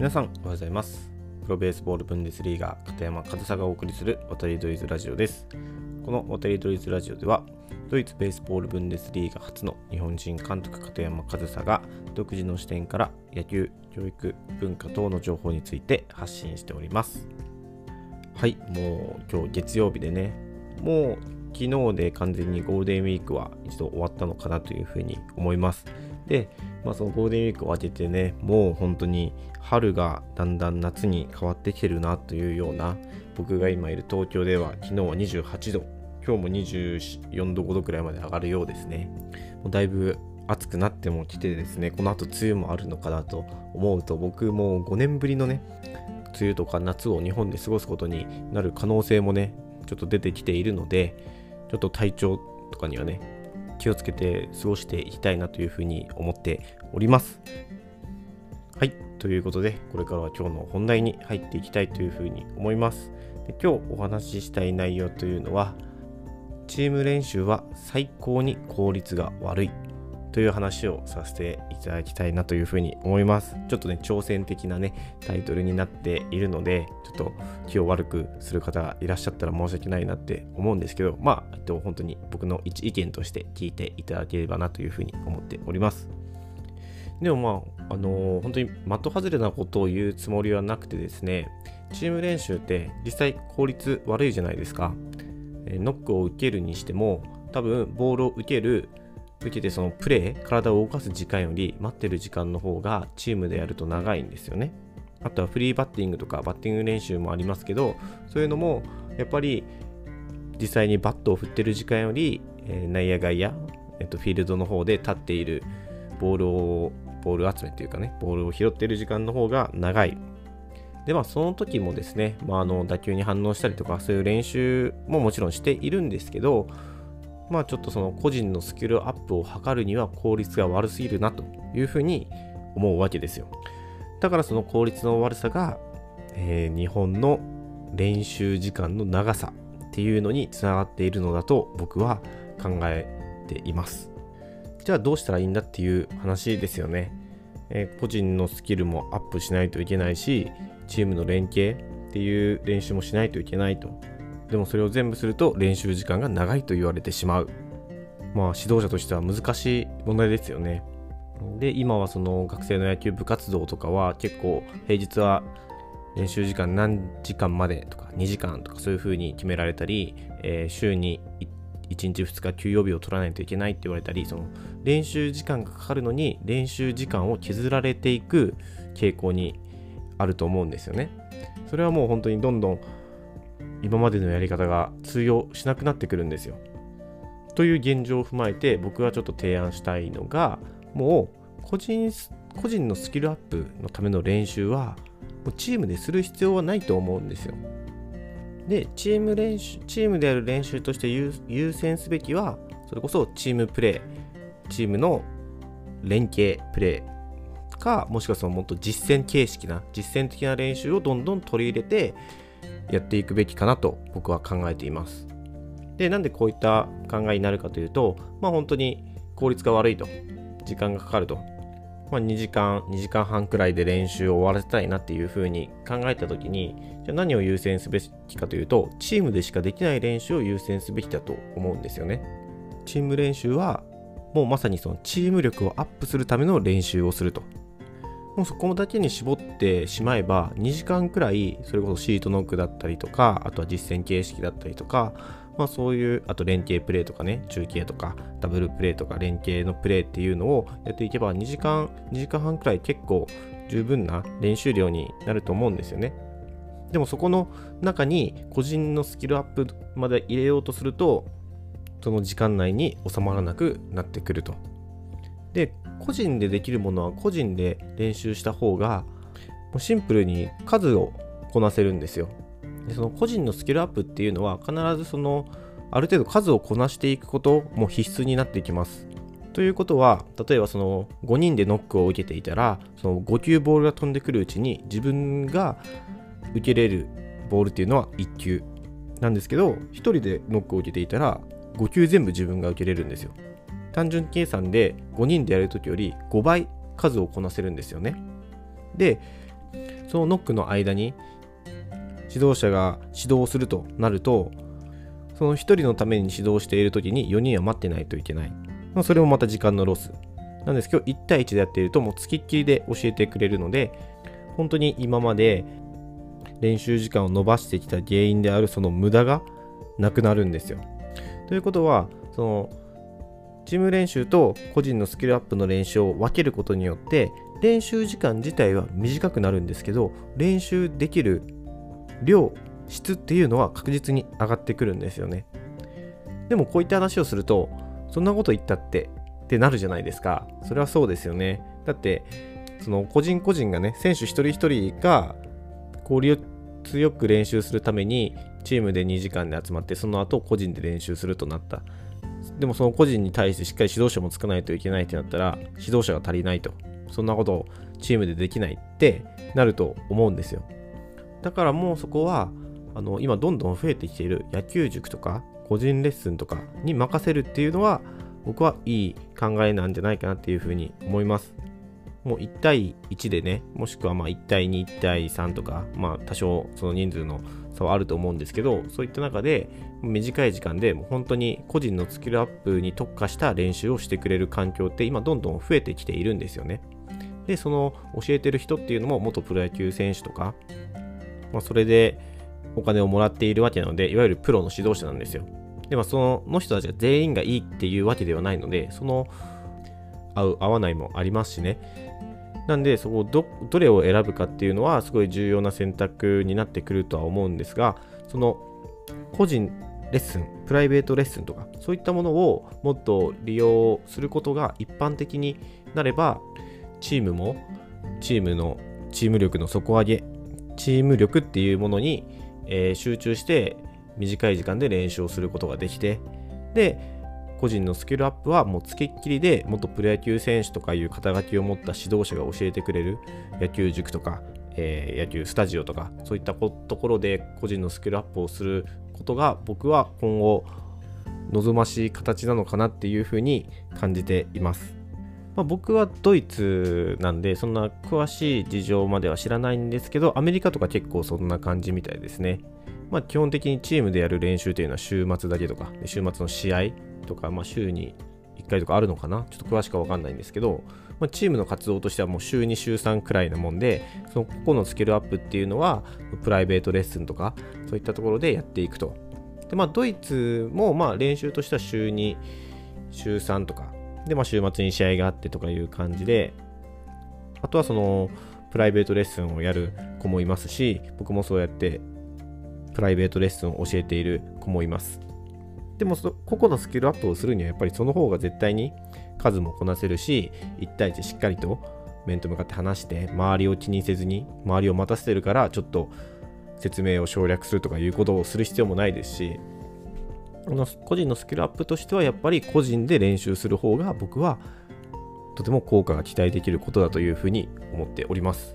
皆さんおはようございます。プロベースボールブンデスリーガー片山和沙がお送りする渡りドイズラジオです。この渡りドイズラジオではドイツベースボールブンデスリーガ初の日本人監督片山和沙が独自の視点から野球教育文化等の情報について発信しております。はいもう今日月曜日でね。もう昨日で完全にゴールデンウィークは一度終わったのかなというふうに思います。で、まあ、そのゴールデンウィークを明けてね、もう本当に春がだんだん夏に変わってきてるなというような、僕が今いる東京では昨日は28度、今日も24度5度くらいまで上がるようですね。もうだいぶ暑くなっても来てですね、この後梅雨もあるのかなと思うと、僕も5年ぶりのね、梅雨とか夏を日本で過ごすことになる可能性もね、ちょっと出てきているので、ちょっと体調とかにはね、気をつけて過ごしていきたいなというふうに思っております。はい、ということで、これからは今日の本題に入っていきたいというふうに思います。で今日お話ししたい内容というのは、チーム練習は最高に効率が悪いという話をさせていただきたいなというふうに思います。ちょっとね、挑戦的なね、タイトルになっているので、ちょっと気を悪くする方がいらっしゃったら申し訳ないなって思うんですけど、まあ、えっと、本当に僕の一意見として聞いていただければなというふうに思っております。でもまあ、あのー、本当に的外れなことを言うつもりはなくてですね、チーム練習って実際効率悪いじゃないですか。えノックを受けるにしても、多分ボールを受ける受けてそのプレー、体を動かす時間より待ってる時間の方がチームでやると長いんですよね。あとはフリーバッティングとかバッティング練習もありますけど、そういうのもやっぱり実際にバットを振ってる時間より、えー、内野外野、えっと、フィールドの方で立っているボールを、ボール集めっていうかね、ボールを拾ってる時間の方が長い。で、まあ、その時もですね、まあ、あの打球に反応したりとか、そういう練習ももちろんしているんですけど、まあちょっとその個人のスキルアップを図るには効率が悪すぎるなというふうに思うわけですよ。だからその効率の悪さが、えー、日本の練習時間の長さっていうのにつながっているのだと僕は考えています。じゃあどうしたらいいんだっていう話ですよね。えー、個人のスキルもアップしないといけないし、チームの連携っていう練習もしないといけないとでもそれを全部すると練習時間が長いと言われてしまう。まあ指導者としては難しい問題ですよね。で、今はその学生の野球部活動とかは結構平日は練習時間何時間までとか2時間とかそういう風に決められたり、えー、週に1日2日休養日を取らないといけないって言われたりその練習時間がかかるのに練習時間を削られていく傾向にあると思うんですよね。それはもう本当にどんどん今までのやり方が通用しなくなってくるんですよ。という現状を踏まえて僕はちょっと提案したいのがもう個人個人のスキルアップのための練習はもうチームでする必要はないと思うんですよ。でチーム練習チームでやる練習として優先すべきはそれこそチームプレーチームの連携プレーかもしくはそのもっと実践形式な実践的な練習をどんどん取り入れてやっていくべきかなと僕は考えています。で、なんでこういった考えになるかというと、まあ本当に効率が悪いと、時間がかかると、まあ、2時間、2時間半くらいで練習を終わらせたいなっていうふうに考えたときに、じゃあ何を優先すべきかというと、チームでしかできない練習を優先すべきだと思うんですよね。チーム練習は、もうまさにそのチーム力をアップするための練習をすると。もうそこだけに絞ってしまえば2時間くらいそれこそシートノックだったりとかあとは実践形式だったりとかまあそういうあと連携プレーとかね中継とかダブルプレーとか連携のプレーっていうのをやっていけば2時間2時間半くらい結構十分な練習量になると思うんですよね。でもそこの中に個人のスキルアップまで入れようとするとその時間内に収まらなくなってくると。で個人でできるものは個人で練習した方がシンプルに数をこなせるんですよ。でその個人のスキルアップっていうのは必ずそのある程度数をこなしていくことも必須になっていきます。ということは例えばその5人でノックを受けていたらその5球ボールが飛んでくるうちに自分が受けれるボールっていうのは1球なんですけど1人でノックを受けていたら5球全部自分が受けれるんですよ。単純計算で5人でやるときより5倍数をこなせるんですよね。で、そのノックの間に指導者が指導するとなるとその1人のために指導している時に4人は待ってないといけない。まあ、それもまた時間のロス。なんですけど、1対1でやっているともう付きっきりで教えてくれるので、本当に今まで練習時間を伸ばしてきた原因であるその無駄がなくなるんですよ。ということは、そのチーム練習と個人のスキルアップの練習を分けることによって練習時間自体は短くなるんですけど練習できる量質っていうのは確実に上がってくるんですよね。でもこういった話をするとそんなこと言ったってってなるじゃないですか。それはそうですよね。だってその個人個人がね選手一人一人が効率よく練習するためにチームで2時間で集まってその後個人で練習するとなった。でもその個人に対してしっかり指導者もつかないといけないってなったら指導者が足りないと。そんなことをチームでできないってなると思うんですよ。だからもうそこはあの今どんどん増えてきている野球塾とか個人レッスンとかに任せるっていうのは僕はいい考えなんじゃないかなっていうふうに思います。もう1対1でねもしくはまあ1対21対3とかまあ多少その人数の差はあると思うんですけどそういった中で短い時間でもう本当に個人のスキルアップに特化した練習をしてくれる環境って今どんどん増えてきているんですよね。でその教えてる人っていうのも元プロ野球選手とか、まあ、それでお金をもらっているわけなのでいわゆるプロの指導者なんですよ。でもその人たちが全員がいいっていうわけではないのでその合う合わないもありますしね。なんで、そこど、どれを選ぶかっていうのは、すごい重要な選択になってくるとは思うんですが、その、個人レッスン、プライベートレッスンとか、そういったものをもっと利用することが一般的になれば、チームも、チームの、チーム力の底上げ、チーム力っていうものに、えー、集中して、短い時間で練習をすることができて、で、個人のスキルアップはもうつきっきりで元プロ野球選手とかいう肩書きを持った指導者が教えてくれる野球塾とか、えー、野球スタジオとかそういったところで個人のスキルアップをすることが僕は今後望ましい形なのかなっていうふうに感じています。まあ、僕はドイツなんでそんな詳しい事情までは知らないんですけどアメリカとか結構そんな感じみたいですね。まあ、基本的にチームでやる練習というのは週末だけとか週末の試合とか、まあ、週に1回とかあるのかな？ちょっと詳しくは分かんないんですけど、まあ、チームの活動としてはもう週2週3くらいなもんでその個々のスキルアップっていうのはプライベートレッスンとかそういったところでやっていくと。でまあドイツもまあ練習としては週2週3とかでまあ週末に試合があってとかいう感じであとはそのプライベートレッスンをやる子もいますし僕もそうやってプライベートレッスンを教えている子もいます。でもそ個々のスキルアップをするにはやっぱりその方が絶対に数もこなせるし1対1しっかりと面と向かって話して周りを気にせずに周りを待たせてるからちょっと説明を省略するとかいうことをする必要もないですしの個人のスキルアップとしてはやっぱり個人で練習する方が僕はとても効果が期待できることだというふうに思っております。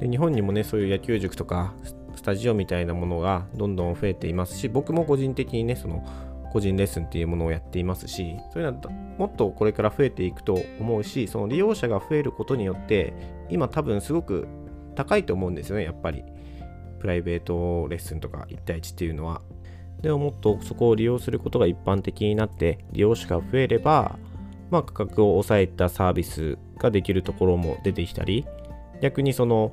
で日本にもねそういう野球塾とかスタジオみたいなものがどんどん増えていますし、僕も個人的にね、その個人レッスンっていうものをやっていますし、そういうのはもっとこれから増えていくと思うし、その利用者が増えることによって、今多分すごく高いと思うんですよね、やっぱり。プライベートレッスンとか1対1っていうのは。でももっとそこを利用することが一般的になって、利用者が増えれば、まあ、価格を抑えたサービスができるところも出てきたり、逆にその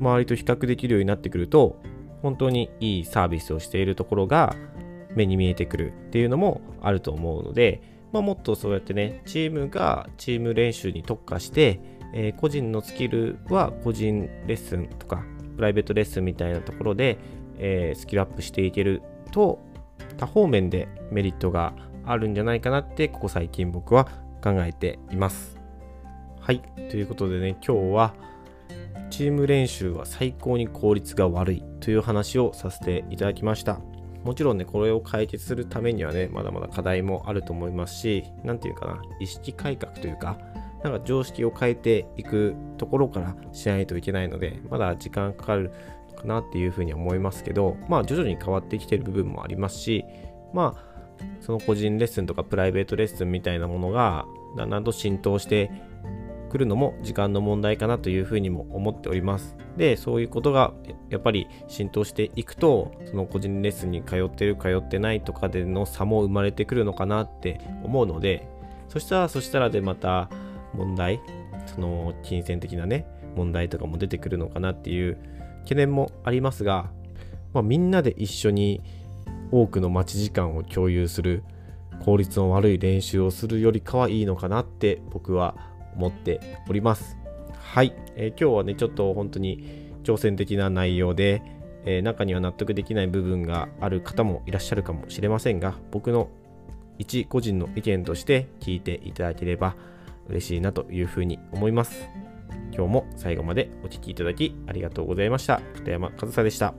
周りと比較できるようになってくると本当にいいサービスをしているところが目に見えてくるっていうのもあると思うので、まあ、もっとそうやってねチームがチーム練習に特化して、えー、個人のスキルは個人レッスンとかプライベートレッスンみたいなところで、えー、スキルアップしていけると多方面でメリットがあるんじゃないかなってここ最近僕は考えています。はい。ということでね、今日はチーム練習は最高に効率が悪いという話をさせていただきました。もちろんね、これを解決するためにはね、まだまだ課題もあると思いますし、何て言うかな、意識改革というか、なんか常識を変えていくところからしないといけないので、まだ時間かかるかなっていうふうに思いますけど、まあ徐々に変わってきてる部分もありますし、まあその個人レッスンとかプライベートレッスンみたいなものがだんだんと浸透してくるのも時間の問題かなというふうにも思っております。でそういうことがやっぱり浸透していくとその個人レッスンに通ってる通ってないとかでの差も生まれてくるのかなって思うのでそしたらそしたらでまた問題その金銭的なね問題とかも出てくるのかなっていう懸念もありますが、まあ、みんなで一緒に多くの待ち時間を共有する効率の悪い練習をするよりかはいいのかなって僕は思っております。はい、えー、今日はねちょっと本当に挑戦的な内容で、えー、中には納得できない部分がある方もいらっしゃるかもしれませんが僕の一個人の意見として聞いていただければ嬉しいなというふうに思います。今日も最後までお聴きいただきありがとうございました。片山和沙でした。